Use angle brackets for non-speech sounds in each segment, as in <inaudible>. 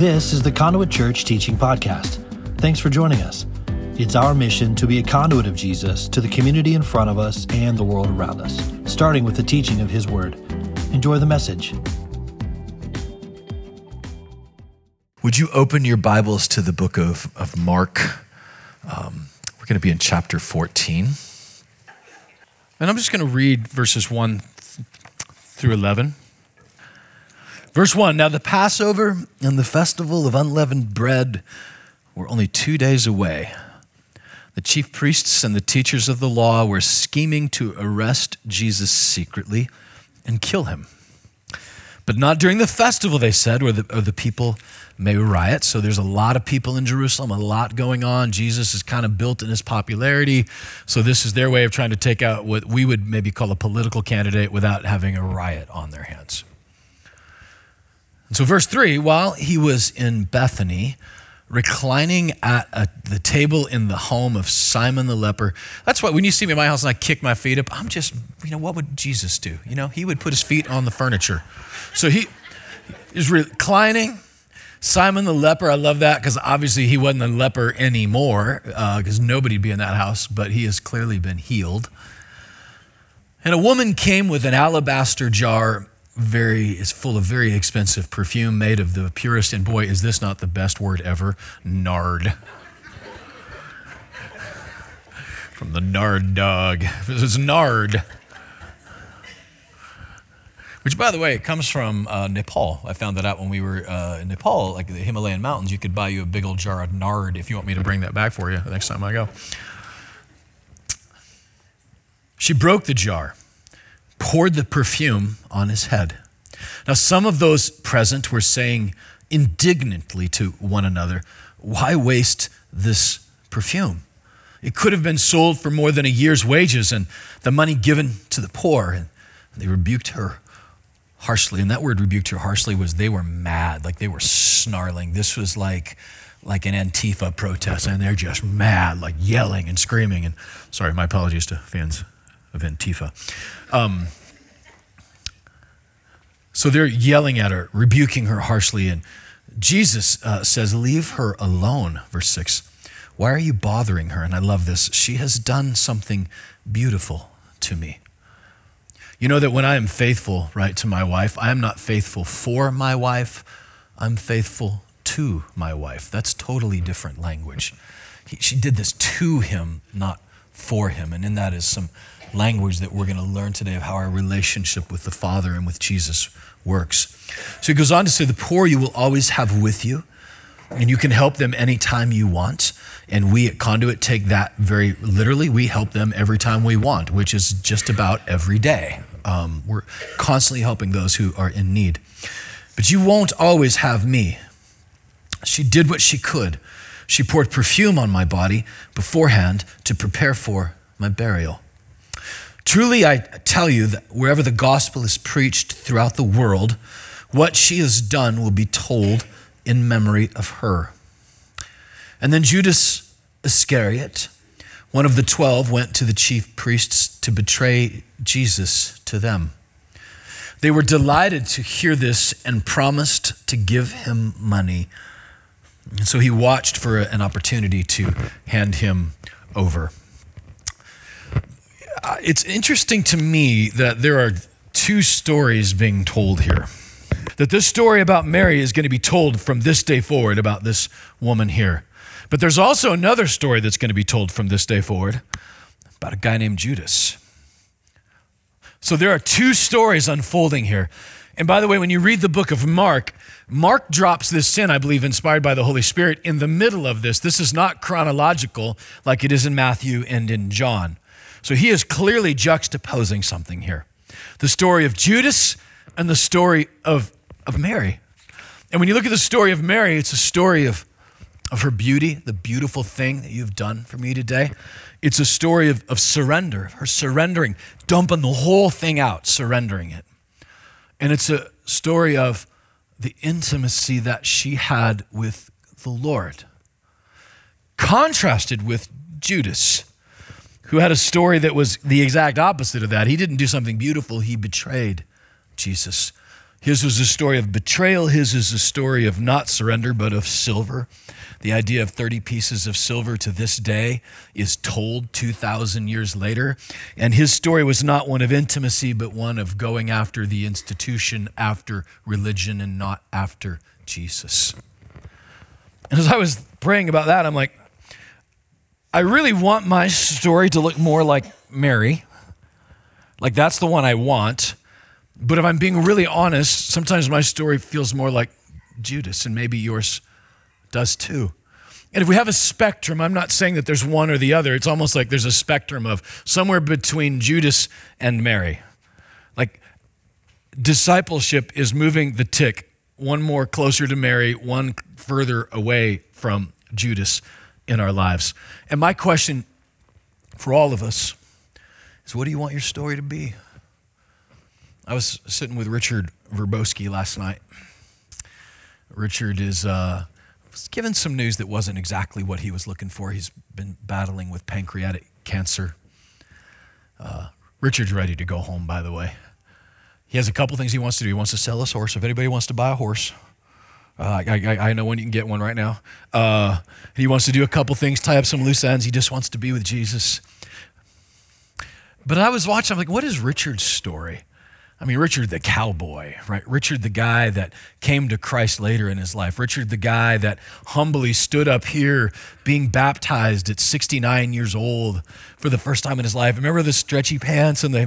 This is the Conduit Church Teaching Podcast. Thanks for joining us. It's our mission to be a conduit of Jesus to the community in front of us and the world around us, starting with the teaching of His Word. Enjoy the message. Would you open your Bibles to the book of, of Mark? Um, we're going to be in chapter 14. And I'm just going to read verses 1 through 11. Verse 1 Now the Passover and the festival of unleavened bread were only two days away. The chief priests and the teachers of the law were scheming to arrest Jesus secretly and kill him. But not during the festival, they said, or the, or the people may riot. So there's a lot of people in Jerusalem, a lot going on. Jesus is kind of built in his popularity. So this is their way of trying to take out what we would maybe call a political candidate without having a riot on their hands. And so, verse 3 while he was in Bethany, reclining at a, the table in the home of Simon the leper. That's why when you see me in my house and I kick my feet up, I'm just, you know, what would Jesus do? You know, he would put his feet on the furniture. So he is reclining. Simon the leper, I love that because obviously he wasn't a leper anymore because uh, nobody'd be in that house, but he has clearly been healed. And a woman came with an alabaster jar very is full of very expensive perfume made of the purest. And boy is this not the best word ever. Nard. From the nard dog. This is nard. Which by the way comes from uh, nepal. I found that out when we were uh, in nepal like the himalayan mountains you could buy you a big old jar of nard if you want me to bring that back for you the next time i go. She broke the jar poured the perfume on his head. Now, some of those present were saying indignantly to one another, Why waste this perfume? It could have been sold for more than a year's wages and the money given to the poor. And they rebuked her harshly. And that word rebuked her harshly was they were mad, like they were snarling. This was like, like an Antifa protest, and they're just mad, like yelling and screaming. And sorry, my apologies to fans of Antifa. Um, so they're yelling at her, rebuking her harshly. And Jesus uh, says, Leave her alone, verse 6. Why are you bothering her? And I love this. She has done something beautiful to me. You know that when I am faithful, right, to my wife, I am not faithful for my wife, I'm faithful to my wife. That's totally different language. He, she did this to him, not for him. And in that is some language that we're going to learn today of how our relationship with the Father and with Jesus works. So he goes on to say, The poor you will always have with you, and you can help them anytime you want. And we at Conduit take that very literally. We help them every time we want, which is just about every day. Um, we're constantly helping those who are in need. But you won't always have me. She did what she could. She poured perfume on my body beforehand to prepare for my burial. Truly, I tell you that wherever the gospel is preached throughout the world, what she has done will be told in memory of her. And then Judas Iscariot, one of the twelve, went to the chief priests to betray Jesus to them. They were delighted to hear this and promised to give him money. And so he watched for an opportunity to hand him over. Uh, it's interesting to me that there are two stories being told here. That this story about Mary is going to be told from this day forward about this woman here. But there's also another story that's going to be told from this day forward about a guy named Judas. So there are two stories unfolding here. And by the way, when you read the book of Mark, Mark drops this sin, I believe, inspired by the Holy Spirit, in the middle of this. This is not chronological like it is in Matthew and in John. So he is clearly juxtaposing something here the story of Judas and the story of, of Mary. And when you look at the story of Mary, it's a story of, of her beauty, the beautiful thing that you've done for me today. It's a story of, of surrender, her surrendering, dumping the whole thing out, surrendering it. And it's a story of the intimacy that she had with the Lord, contrasted with Judas who had a story that was the exact opposite of that. He didn't do something beautiful, he betrayed Jesus. His was a story of betrayal. His is a story of not surrender, but of silver. The idea of 30 pieces of silver to this day is told 2,000 years later. And his story was not one of intimacy, but one of going after the institution, after religion, and not after Jesus. And as I was praying about that, I'm like, I really want my story to look more like Mary. Like, that's the one I want. But if I'm being really honest, sometimes my story feels more like Judas, and maybe yours does too. And if we have a spectrum, I'm not saying that there's one or the other. It's almost like there's a spectrum of somewhere between Judas and Mary. Like discipleship is moving the tick one more closer to Mary, one further away from Judas in our lives. And my question for all of us is what do you want your story to be? I was sitting with Richard Verbowski last night. Richard is uh, was given some news that wasn't exactly what he was looking for. He's been battling with pancreatic cancer. Uh, Richard's ready to go home, by the way. He has a couple things he wants to do. He wants to sell his horse. If anybody wants to buy a horse, uh, I, I, I, know when you can get one right now. Uh, he wants to do a couple things, tie up some loose ends. He just wants to be with Jesus. But I was watching, I'm like, what is Richard's story? I mean, Richard the cowboy, right? Richard the guy that came to Christ later in his life. Richard the guy that humbly stood up here being baptized at 69 years old for the first time in his life. Remember the stretchy pants and the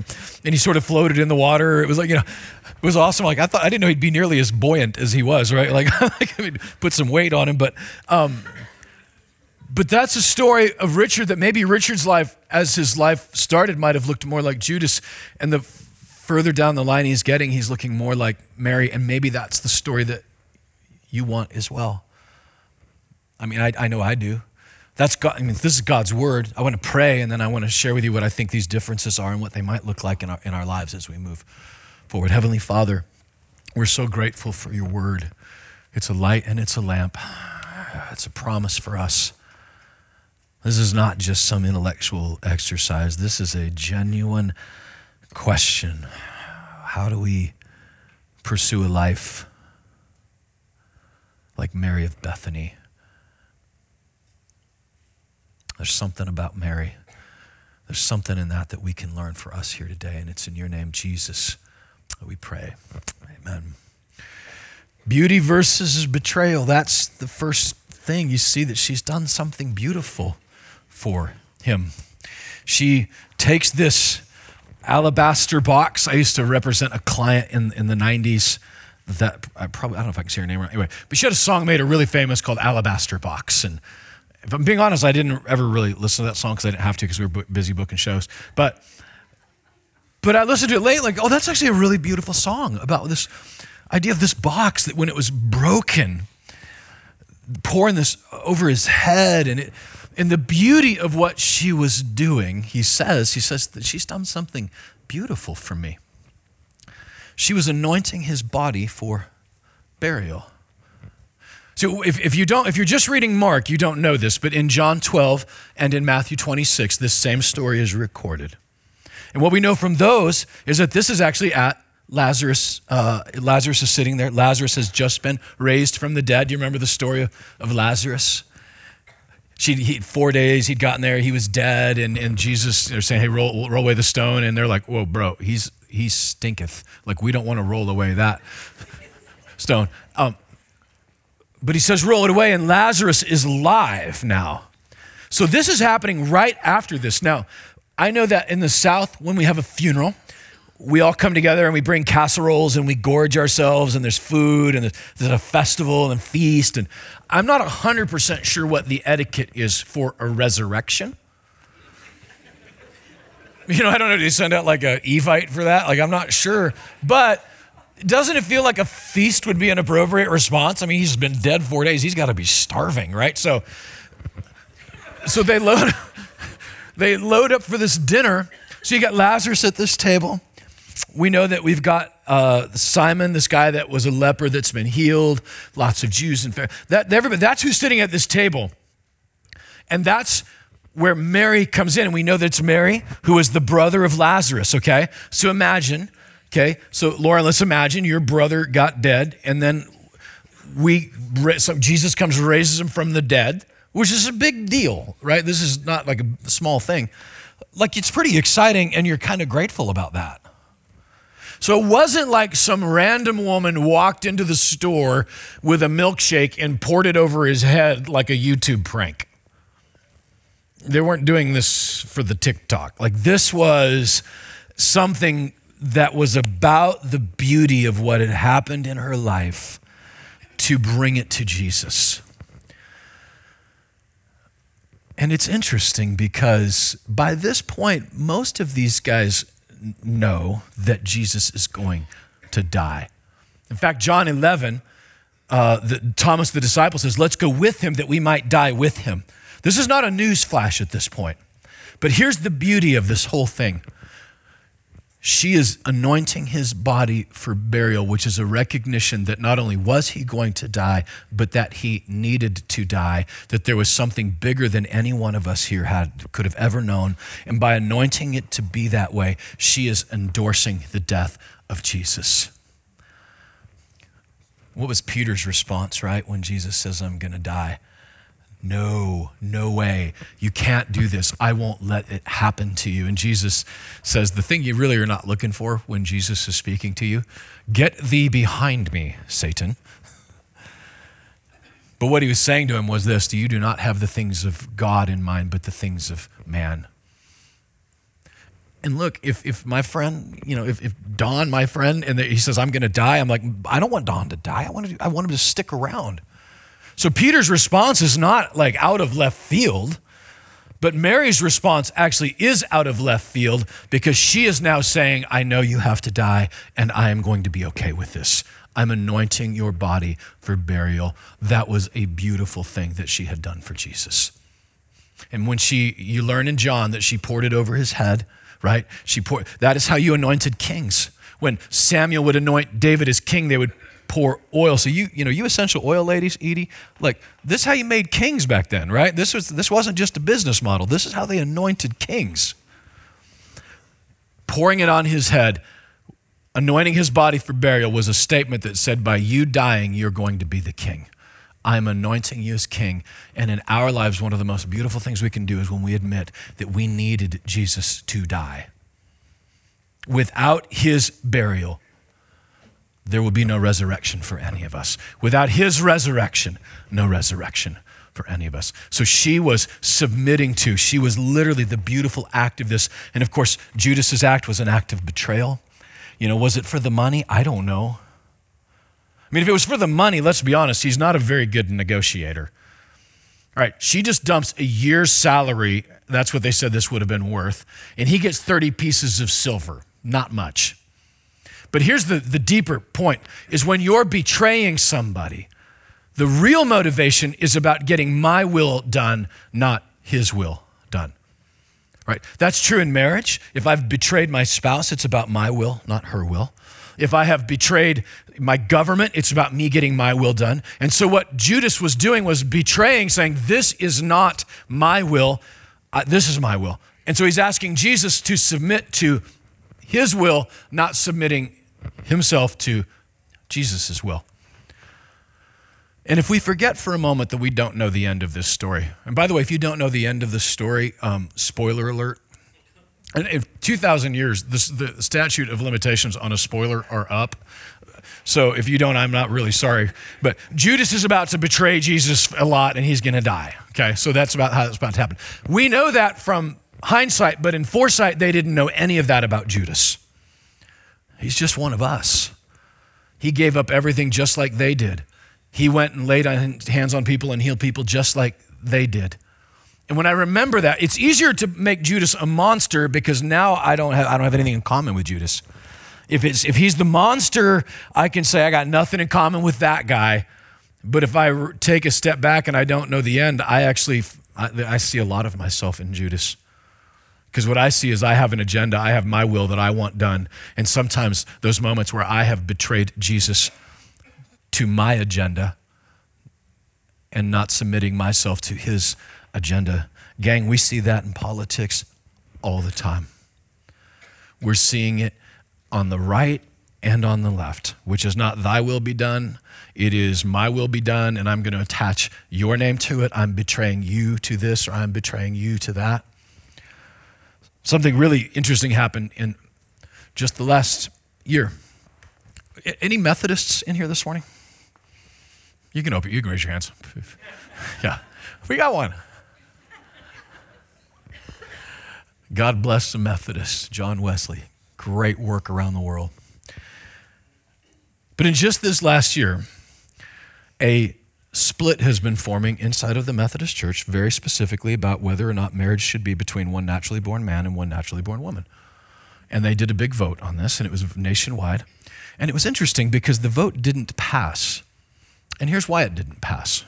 and he sort of floated in the water. It was like, you know, it was awesome. Like I thought I didn't know he'd be nearly as buoyant as he was, right? Like, <laughs> like I mean, put some weight on him, but um but that's a story of Richard that maybe Richard's life, as his life started, might have looked more like Judas. And the further down the line he's getting, he's looking more like Mary, and maybe that's the story that you want as well. I mean, I, I know I do. That's God. I mean, this is God's word. I want to pray, and then I want to share with you what I think these differences are and what they might look like in our, in our lives as we move forward. Heavenly Father, we're so grateful for your word. It's a light and it's a lamp. It's a promise for us. This is not just some intellectual exercise. This is a genuine question How do we pursue a life like Mary of Bethany? There's something about Mary. There's something in that that we can learn for us here today, and it's in your name, Jesus, that we pray. Amen. Beauty versus betrayal. That's the first thing. You see that she's done something beautiful for him. She takes this alabaster box. I used to represent a client in, in the 90s that I probably, I don't know if I can say her name right. Anyway, but she had a song made really famous called Alabaster Box. And if I'm being honest, I didn't ever really listen to that song because I didn't have to because we were busy booking shows. But, but I listened to it late, like, oh, that's actually a really beautiful song about this idea of this box that when it was broken, pouring this over his head and it, in the beauty of what she was doing, he says, he says that she's done something beautiful for me. She was anointing his body for burial. So if, if you don't, if you're just reading Mark, you don't know this, but in John 12 and in Matthew 26, this same story is recorded. And what we know from those is that this is actually at Lazarus. Uh, Lazarus is sitting there. Lazarus has just been raised from the dead. You remember the story of, of Lazarus? She he, four days he'd gotten there, he was dead, and, and Jesus they're saying, Hey, roll, roll away the stone, and they're like, Whoa, bro, he's he stinketh. Like we don't want to roll away that <laughs> stone. Um, but he says, roll it away, and Lazarus is live now. So this is happening right after this. Now, I know that in the South, when we have a funeral, we all come together and we bring casseroles and we gorge ourselves and there's food and there's a festival and feast. And i'm not 100% sure what the etiquette is for a resurrection. <laughs> You know i don't know do you send out like a evite for that? Like i'm not sure. But doesn't it feel like a feast would be an appropriate response? I mean he's been dead four days. He's got to be starving right? So so they load <laughs> they load up for this dinner. So you got lazarus at this table we know that we've got uh, Simon, this guy that was a leper that's been healed, lots of Jews and that everybody, that's who's sitting at this table. And that's where Mary comes in. And we know that it's Mary who is the brother of Lazarus, okay? So imagine Okay, so Lauren, let's imagine your brother got dead, and then we so Jesus comes and raises him from the dead, which is a big deal, right? This is not like a small thing. Like it's pretty exciting, and you're kind of grateful about that. So it wasn't like some random woman walked into the store with a milkshake and poured it over his head like a YouTube prank. They weren't doing this for the TikTok. Like this was something that was about the beauty of what had happened in her life to bring it to Jesus. And it's interesting because by this point, most of these guys know that Jesus is going to die. In fact, John 11, uh, the, Thomas the disciple says, Let's go with him that we might die with him. This is not a news flash at this point. But here's the beauty of this whole thing she is anointing his body for burial, which is a recognition that not only was he going to die, but that he needed to die, that there was something bigger than any one of us here had could have ever known. And by anointing it to be that way, she is endorsing the death of Jesus. What was Peter's response, right, when Jesus says, I'm going to die? No, no way. You can't do this. I won't let it happen to you. And Jesus says, The thing you really are not looking for when Jesus is speaking to you, get thee behind me, Satan. But what he was saying to him was this Do You do not have the things of God in mind, but the things of man. And look, if, if my friend, you know, if, if Don, my friend, and he says, I'm going to die, I'm like, I don't want Don to die. I want, to, I want him to stick around. So Peter's response is not like out of left field, but Mary's response actually is out of left field because she is now saying, I know you have to die, and I am going to be okay with this. I'm anointing your body for burial. That was a beautiful thing that she had done for Jesus. And when she, you learn in John that she poured it over his head, right? She poured, that is how you anointed kings. When Samuel would anoint David as king, they would pour oil. So you, you know, you essential oil ladies, Edie, like this is how you made kings back then, right? This was this wasn't just a business model. This is how they anointed kings. Pouring it on his head, anointing his body for burial was a statement that said, by you dying, you're going to be the king. I'm anointing you as king. And in our lives, one of the most beautiful things we can do is when we admit that we needed Jesus to die. Without his burial, there will be no resurrection for any of us. Without his resurrection, no resurrection for any of us. So she was submitting to, she was literally the beautiful act of this. And of course, Judas's act was an act of betrayal. You know, was it for the money? I don't know. I mean, if it was for the money, let's be honest, he's not a very good negotiator. All right, she just dumps a year's salary. That's what they said this would have been worth. And he gets 30 pieces of silver. Not much. But here's the, the deeper point is when you're betraying somebody, the real motivation is about getting my will done, not his will done. Right? That's true in marriage. If I've betrayed my spouse, it's about my will, not her will. If I have betrayed my government, it's about me getting my will done. And so, what Judas was doing was betraying, saying, This is not my will, uh, this is my will. And so, he's asking Jesus to submit to his will, not submitting himself to Jesus' will. And if we forget for a moment that we don't know the end of this story, and by the way, if you don't know the end of this story, um, spoiler alert. In 2,000 years, the statute of limitations on a spoiler are up. So if you don't, I'm not really sorry. But Judas is about to betray Jesus a lot and he's going to die. Okay, so that's about how it's about to happen. We know that from hindsight, but in foresight, they didn't know any of that about Judas. He's just one of us. He gave up everything just like they did. He went and laid hands on people and healed people just like they did. And when I remember that, it's easier to make Judas a monster because now I don't have, I don't have anything in common with Judas. If, it's, if he's the monster, I can say I got nothing in common with that guy. But if I take a step back and I don't know the end, I actually I, I see a lot of myself in Judas. Because what I see is I have an agenda, I have my will that I want done. And sometimes those moments where I have betrayed Jesus to my agenda and not submitting myself to his agenda. Gang, we see that in politics all the time. We're seeing it on the right and on the left, which is not thy will be done, it is my will be done, and I'm going to attach your name to it. I'm betraying you to this, or I'm betraying you to that. Something really interesting happened in just the last year. Any Methodists in here this morning? You can open, you can raise your hands. <laughs> yeah, we got one. God bless the Methodists, John Wesley. Great work around the world. But in just this last year, a split has been forming inside of the Methodist Church, very specifically about whether or not marriage should be between one naturally born man and one naturally born woman. And they did a big vote on this, and it was nationwide. And it was interesting because the vote didn't pass. And here's why it didn't pass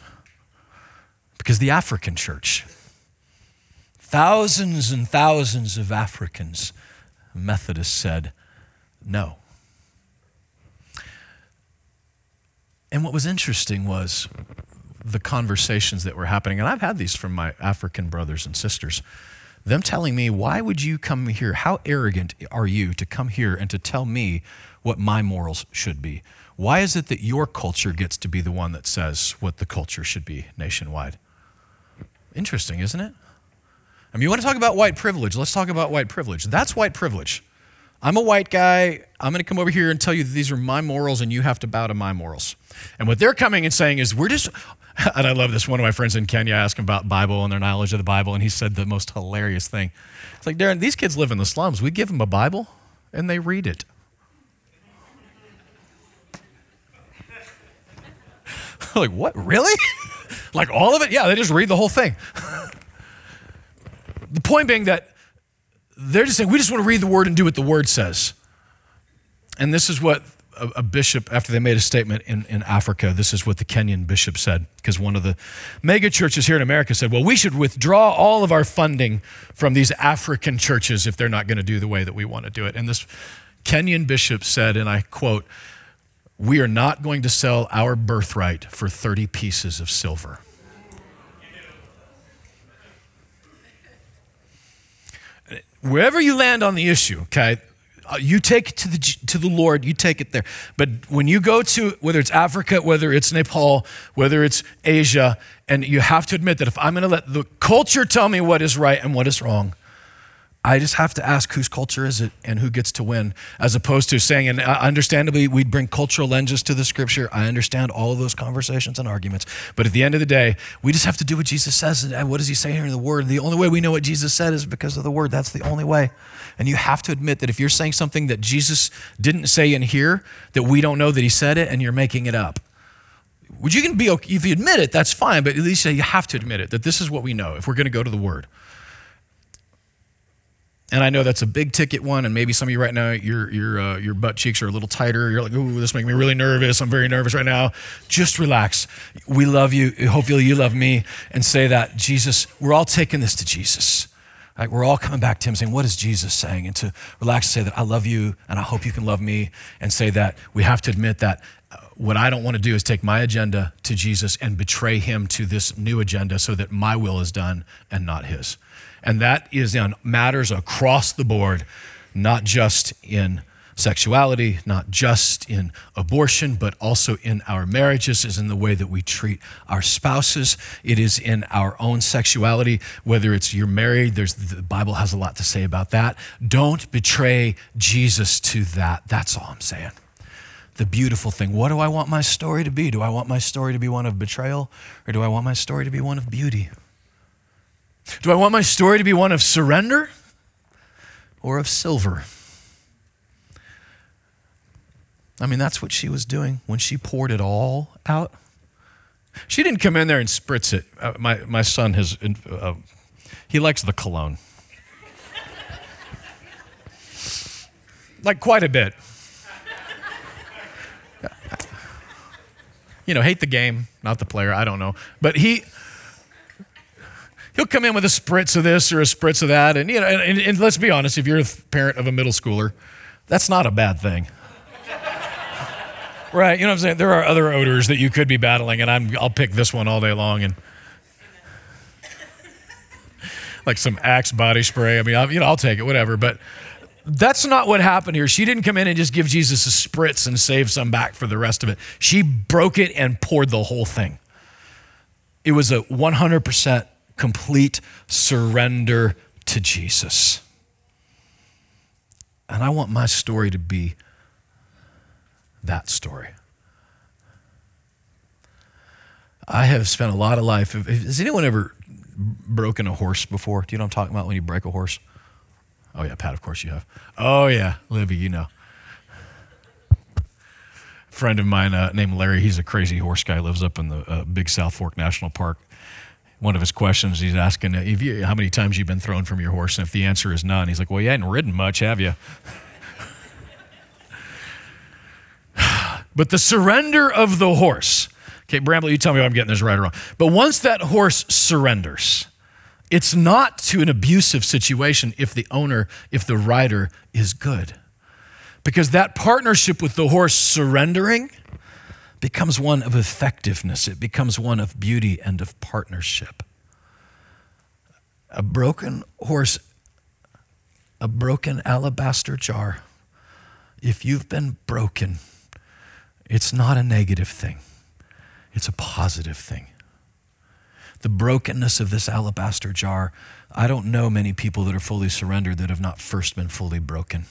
because the African church, thousands and thousands of Africans, Methodists said no. And what was interesting was the conversations that were happening. And I've had these from my African brothers and sisters. Them telling me, why would you come here? How arrogant are you to come here and to tell me what my morals should be? Why is it that your culture gets to be the one that says what the culture should be nationwide? Interesting, isn't it? I mean, you want to talk about white privilege? Let's talk about white privilege. That's white privilege. I'm a white guy. I'm going to come over here and tell you that these are my morals and you have to bow to my morals. And what they're coming and saying is, we're just, <laughs> and I love this. One of my friends in Kenya asked him about Bible and their knowledge of the Bible, and he said the most hilarious thing. It's like, Darren, these kids live in the slums. We give them a Bible and they read it. <laughs> like, what? Really? <laughs> like all of it? Yeah, they just read the whole thing. the point being that they're just saying, we just want to read the word and do what the word says. And this is what a, a, bishop, after they made a statement in, in Africa, this is what the Kenyan bishop said, because one of the mega churches here in America said, well, we should withdraw all of our funding from these African churches if they're not going to do the way that we want to do it. And this Kenyan bishop said, and I quote, we are not going to sell our birthright for 30 pieces of silver. Wherever you land on the issue, okay, uh, you take it to the, to the Lord, you take it there. But when you go to, whether it's Africa, whether it's Nepal, whether it's Asia, and you have to admit that if I'm going to let the culture tell me what is right and what is wrong, I just have to ask whose culture is it and who gets to win, as opposed to saying, and uh, understandably, we'd bring cultural lenses to the scripture. I understand all of those conversations and arguments. But at the end of the day, we just have to do what Jesus says. And what does he say here in the word? And the only way we know what Jesus said is because of the word. That's the only way. And you have to admit that if you're saying something that Jesus didn't say in here, that we don't know that he said it, and you're making it up. Would you can be okay, if you admit it, that's fine, but at least you have to admit it that this is what we know if we're going to go to the word. And I know that's a big ticket one, and maybe some of you right now, your your uh, your butt cheeks are a little tighter. You're like, "Ooh, this makes me really nervous. I'm very nervous right now." Just relax. We love you. Hopefully, you love me. And say that Jesus. We're all taking this to Jesus. Right? We're all coming back to Him, saying, "What is Jesus saying?" And to relax, and say that I love you, and I hope you can love me. And say that we have to admit that uh, what I don't want to do is take my agenda to Jesus and betray Him to this new agenda, so that my will is done and not His and that is on matters across the board, not just in sexuality, not just in abortion, but also in our marriages, is in the way that we treat our spouses. It is in our own sexuality, whether it's you're married, there's the Bible has a lot to say about that. Don't betray Jesus to that. That's all I'm saying. The beautiful thing. What do I want my story to be? Do I want my story to be one of betrayal or do I want my story to be one of beauty? Do I want my story to be one of surrender or of silver? I mean, that's what she was doing when she poured it all out. She didn't come in there and spritz it. Uh, my, my son has, uh, he likes the cologne. like quite a bit. You know, hate the game, not the player, I don't know. But he, he'll come in with a spritz of this or a spritz of that. And, you know, and, and let's be honest, if you're a parent of a middle schooler, that's not a bad thing. <laughs> right? You know what I'm saying? There are other odors that you could be battling, and I'm, I'll pick this one all day long. And <laughs> like some Axe body spray. I mean, I'll, you know, I'll take it, whatever. But That's not what happened here. She didn't come in and just give Jesus a spritz and save some back for the rest of it. She broke it and poured the whole thing. It was a 100% complete surrender to Jesus. And I want my story to be that story. I have spent a lot of life. Has anyone ever broken a horse before? Do you know what I'm talking about when you break a horse? Oh, yeah, Pat, of course you have. Oh, yeah, Libby, you know. friend of mine uh, named Larry, he's a crazy horse guy, lives up in the uh, Big South Fork National Park. One of his questions, he's asking, you, how many times you've been thrown from your horse? And if the answer is none, he's like, well, you hadn't ridden much, have you? <sighs> but the surrender of the horse. Okay, Bramble, you tell me if I'm getting this right or wrong. But once that horse surrenders, it's not to an abusive situation if the owner, if the rider is good. Because that partnership with the horse surrendering becomes one of effectiveness, it becomes one of beauty and of partnership. A broken horse, a broken alabaster jar, if you've been broken, it's not a negative thing, it's a positive thing the brokenness of this alabaster jar, I don't know many people that are fully surrendered that have not first been fully broken.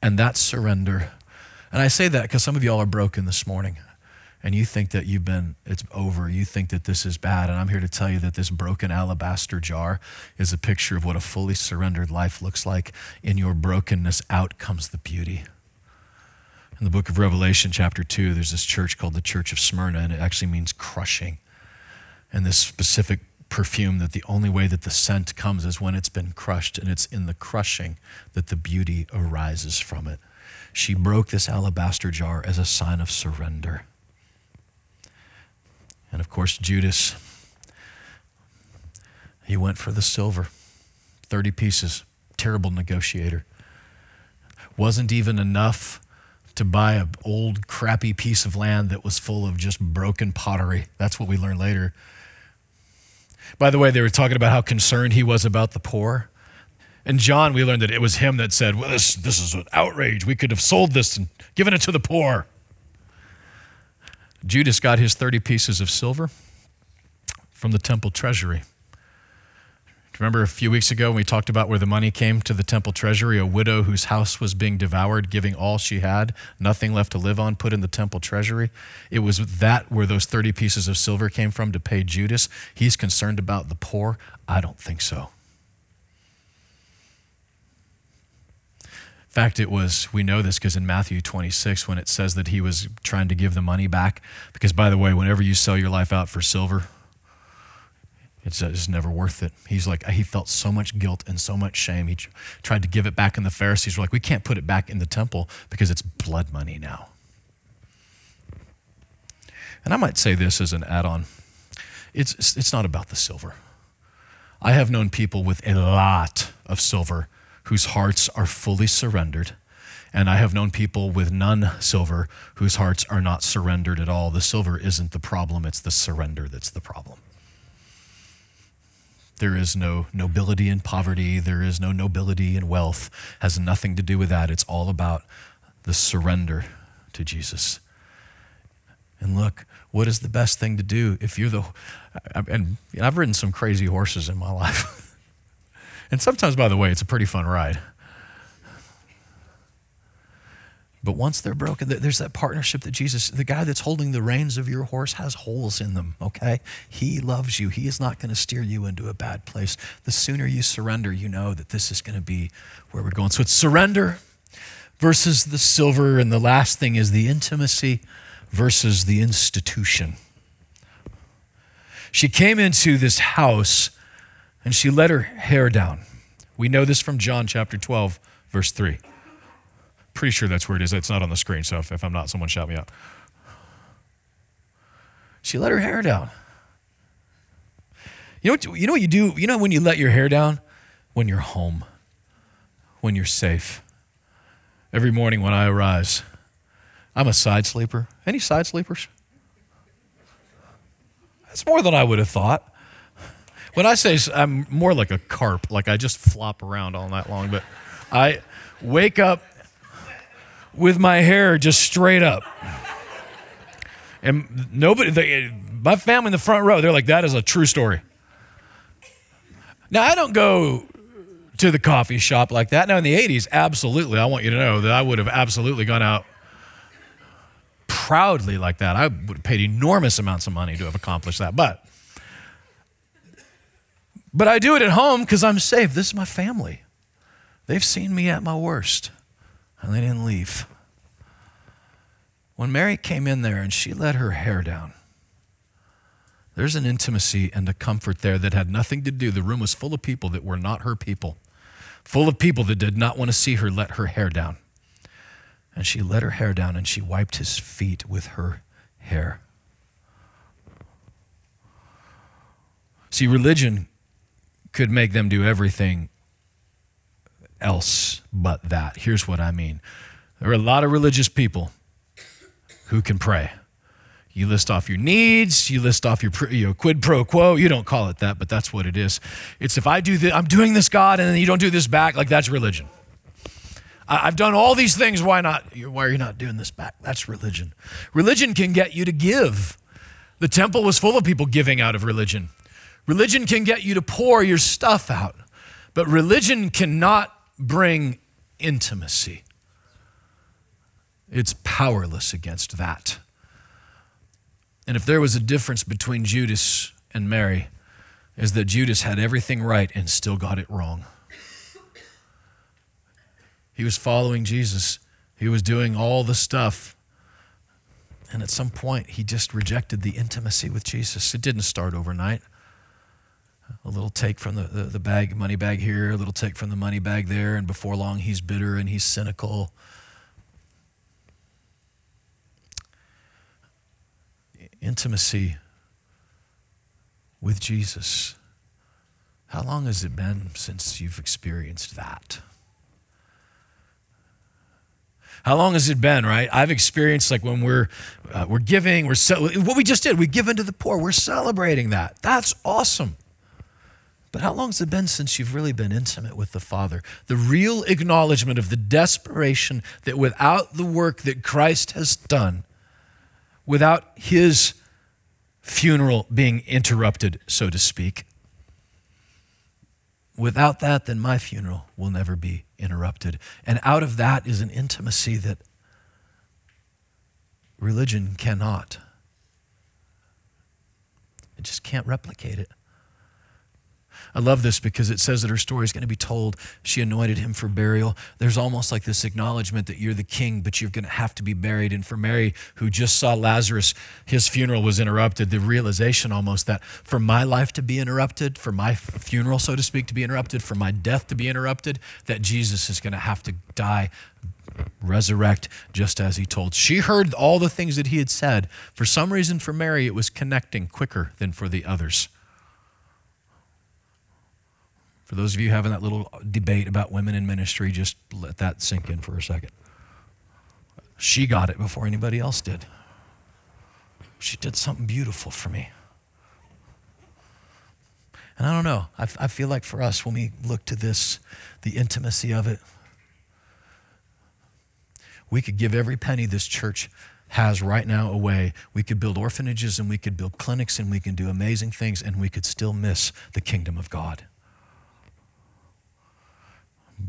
And that surrender, and I say that because some of y'all are broken this morning and you think that you've been, it's over. You think that this is bad. And I'm here to tell you that this broken alabaster jar is a picture of what a fully surrendered life looks like. In your brokenness, out comes the beauty. In the book of Revelation, chapter 2, there's this church called the Church of Smyrna, and it actually means crushing and this specific perfume that the only way that the scent comes is when it's been crushed, and it's in the crushing that the beauty arises from it. She broke this alabaster jar as a sign of surrender. And of course, Judas, he went for the silver 30 pieces. Terrible negotiator. Wasn't even enough to buy an old, crappy piece of land that was full of just broken pottery. That's what we learn later. By the way, they were talking about how concerned he was about the poor. And John, we learned that it was him that said, Well, this, this is an outrage. We could have sold this and given it to the poor. Judas got his 30 pieces of silver from the temple treasury. Remember a few weeks ago when we talked about where the money came to the temple treasury? A widow whose house was being devoured, giving all she had, nothing left to live on, put in the temple treasury. It was that where those 30 pieces of silver came from to pay Judas. He's concerned about the poor. I don't think so. In fact, it was, we know this because in Matthew 26, when it says that he was trying to give the money back, because by the way, whenever you sell your life out for silver, it's, it's never worth it. He's like, he felt so much guilt and so much shame. He tried to give it back, and the Pharisees were like, we can't put it back in the temple because it's blood money now. And I might say this as an add on it's, it's not about the silver. I have known people with a lot of silver whose hearts are fully surrendered. And I have known people with none silver whose hearts are not surrendered at all. The silver isn't the problem, it's the surrender that's the problem. There is no nobility in poverty. There is no nobility in wealth. Has nothing to do with that. It's all about the surrender to Jesus. And look, what is the best thing to do if you're the and I've ridden some crazy horses in my life. <laughs> and sometimes by the way, it's a pretty fun ride. But once they're broken, there's that partnership that Jesus, the guy that's holding the reins of your horse, has holes in them, okay? He loves you. He is not going to steer you into a bad place. The sooner you surrender, you know that this is going to be where we're going. So it's surrender versus the silver. And the last thing is the intimacy versus the institution. She came into this house and she let her hair down. We know this from John chapter 12, verse 3. Pretty sure that's where it is. It's not on the screen, so if, if I'm not, someone shout me out. She let her hair down. You know, what, you know what you do? You know when you let your hair down? When you're home, when you're safe. Every morning when I arise, I'm a side sleeper. Any side sleepers? That's more than I would have thought. When I say I'm more like a carp, like I just flop around all night long, but I wake up with my hair just straight up. And nobody, they, my family in the front row, they're like, that is a true story. Now, I don't go to the coffee shop like that. Now, in the 80s, absolutely, I want you to know that I would have absolutely gone out proudly like that. I would have paid enormous amounts of money to have accomplished that. But but I do it at home because I'm safe. This is my family. They've seen me at my worst, and they didn't leave. When Mary came in there and she let her hair down, there's an intimacy and a comfort there that had nothing to do. The room was full of people that were not her people, full of people that did not want to see her let her hair down. And she let her hair down and she wiped his feet with her hair. See, religion could make them do everything else but that. Here's what I mean there are a lot of religious people who can pray. You list off your needs, you list off your you know, quid pro quo. You don't call it that, but that's what it is. It's if I do this, I'm doing this, God, and then you don't do this back, like that's religion. I've done all these things. Why not? Why are you not doing this back? That's religion. Religion can get you to give. The temple was full of people giving out of religion. Religion can get you to pour your stuff out, but religion cannot bring intimacy. It's powerless against that. And if there was a difference between Judas and Mary, is that Judas had everything right and still got it wrong. He was following Jesus. He was doing all the stuff. And at some point, he just rejected the intimacy with Jesus. It didn't start overnight a little take from the, the, the, bag, money bag here, a little take from the money bag there, and before long he's bitter and he's cynical. Intimacy with Jesus. How long has it been since you've experienced that? How long has it been, right? I've experienced like when we're uh, we're giving, we're ce- what we just did, we give into the poor. We're celebrating that. That's awesome. But how long has it been since you've really been intimate with the Father? The real acknowledgement of the desperation that without the work that Christ has done, without his funeral being interrupted, so to speak, without that, then my funeral will never be interrupted. And out of that is an intimacy that religion cannot. It just can't replicate it. I love this because it says that her story is going to be told. She anointed him for burial. There's almost like this acknowledgement that you're the king, but you're going to have to be buried. And for Mary, who just saw Lazarus, his funeral was interrupted. The realization almost that for my life to be interrupted, for my funeral, so to speak, to be interrupted, for my death to be interrupted, that Jesus is going to have to die, resurrect just as he told. She heard all the things that he had said. For some reason, for Mary, it was connecting quicker than for the others. For those of you having that little debate about women in ministry, just let that sink in for a second. She got it before anybody else did. She did something beautiful for me. And I don't know, I, I feel like for us, when we look to this, the intimacy of it, we could give every penny this church has right now away. We could build orphanages and we could build clinics and we can do amazing things and we could still miss the kingdom of God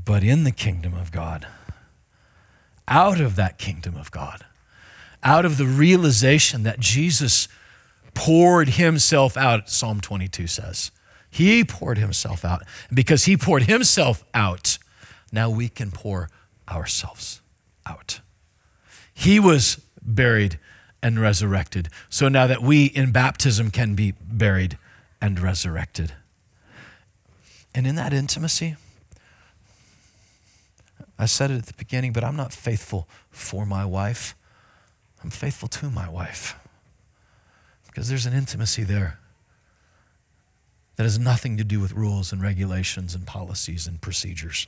but in the kingdom of God. Out of that kingdom of God, out of the realization that Jesus poured himself out, Psalm 22 says. He poured himself out. And because he poured himself out, now we can pour ourselves out. He was buried and resurrected. So now that we in baptism can be buried and resurrected. And in that intimacy, I said it at the beginning, but I'm not faithful for my wife. I'm faithful to my wife because there's an intimacy there that has nothing to do with rules and regulations and policies and procedures.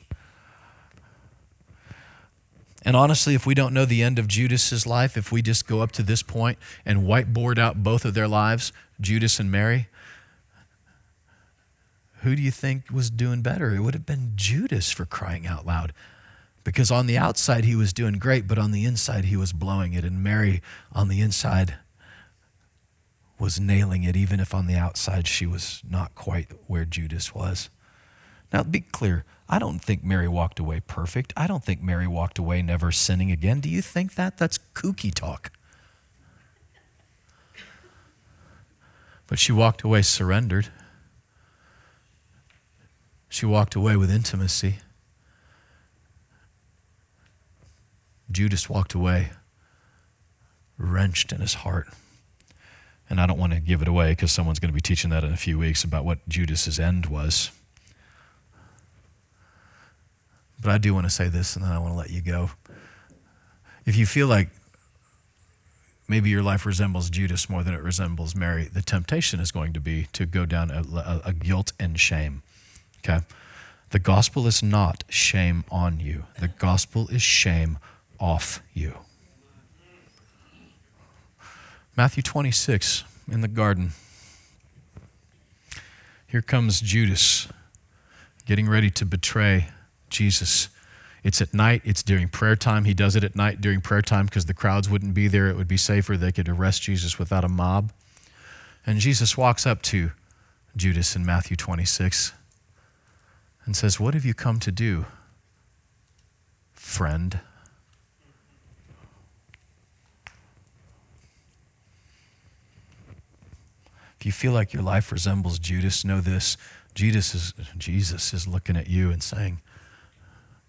And honestly, if we don't know the end of Judas's life, if we just go up to this point and whiteboard out both of their lives, Judas and Mary, who do you think was doing better? It would have been Judas for crying out loud. Because on the outside he was doing great, but on the inside he was blowing it. And Mary on the inside was nailing it, even if on the outside she was not quite where Judas was. Now, be clear. I don't think Mary walked away perfect. I don't think Mary walked away never sinning again. Do you think that? That's kooky talk. But she walked away surrendered. She walked away with intimacy. Judas walked away wrenched in his heart. And I don't want to give it away because someone's going to be teaching that in a few weeks about what Judas's end was. But I do want to say this and then I want to let you go. If you feel like maybe your life resembles Judas more than it resembles Mary, the temptation is going to be to go down a, a, a guilt and shame. Okay? The gospel is not shame on you, the gospel is shame off you. Matthew 26 in the garden. Here comes Judas getting ready to betray Jesus. It's at night, it's during prayer time. He does it at night during prayer time because the crowds wouldn't be there. It would be safer. They could arrest Jesus without a mob. And Jesus walks up to Judas in Matthew 26 and says, What have you come to do, friend? If you feel like your life resembles Judas, know this Jesus is, Jesus is looking at you and saying,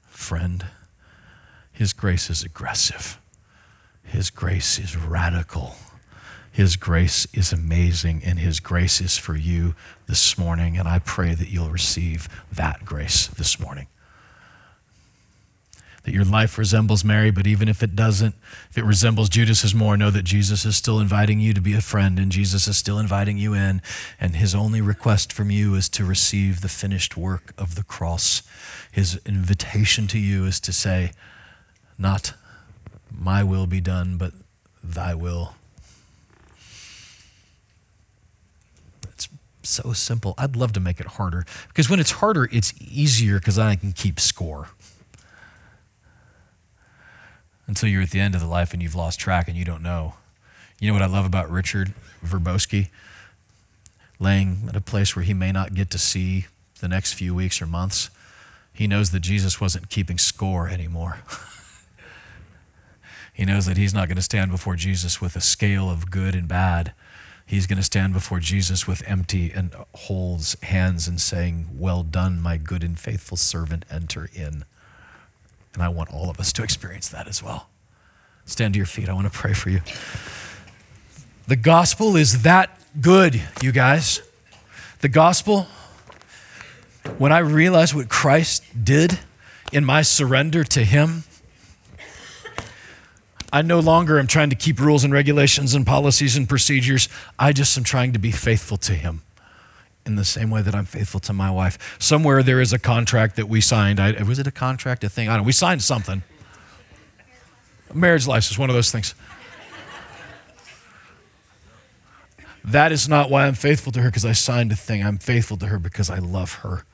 Friend, His grace is aggressive, His grace is radical. His grace is amazing, and His grace is for you this morning. And I pray that you'll receive that grace this morning. That your life resembles Mary, but even if it doesn't, if it resembles Judas's more, know that Jesus is still inviting you to be a friend, and Jesus is still inviting you in. And His only request from you is to receive the finished work of the cross. His invitation to you is to say, Not my will be done, but thy will It's so simple. I'd love to make it harder because when it's harder, it's easier because I can keep score. Until you're at the end of the life and you've lost track and you don't know. You know what I love about Richard Verbowski? Laying at a place where he may not get to see the next few weeks or months. He knows that Jesus wasn't keeping score anymore. <laughs> he knows that he's not going to stand before Jesus with a scale of good and bad he's going to stand before Jesus with empty and holds hands and saying, Well done, my good and faithful servant, enter in. And I want all of us to experience that as well. Stand to your feet. I want to pray for you. The gospel is that good, you guys. The gospel, when I realized what Christ did in my surrender to Him, I no longer am trying to keep rules and regulations and policies and procedures. I just am trying to be faithful to Him in the same way that I'm faithful to my wife. Somewhere there is a contract that we signed. I, was it a contract, a thing? I don't know. We signed something. Marriage license, one of those things. That is not why I'm faithful to her because I signed a thing. I'm faithful to her because I love her.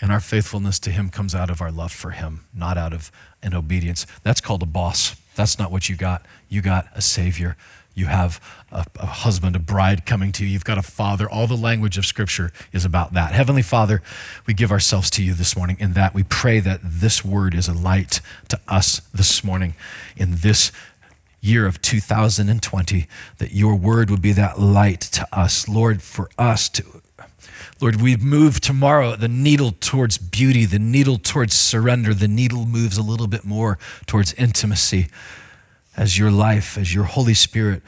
And our faithfulness to Him comes out of our love for Him, not out of an obedience. That's called a boss. That's not what you got. You got a Savior. You have a, a, husband, a bride coming to you. You've got a father. All the language of Scripture is about that. Heavenly Father, we give ourselves to you this morning in that we pray that this word is a light to us this morning in this year of 2020, that your word would be that light to us. Lord, for us to Lord, we move tomorrow the needle towards beauty, the needle towards surrender, the needle moves a little bit more towards intimacy as your life, as your Holy Spirit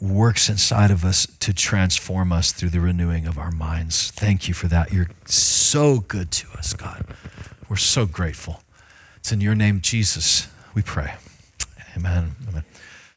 works inside of us to transform us through the renewing of our minds. Thank you for that. You're so good to us, God. We're so grateful. It's in your name, Jesus, we pray. Amen. Amen.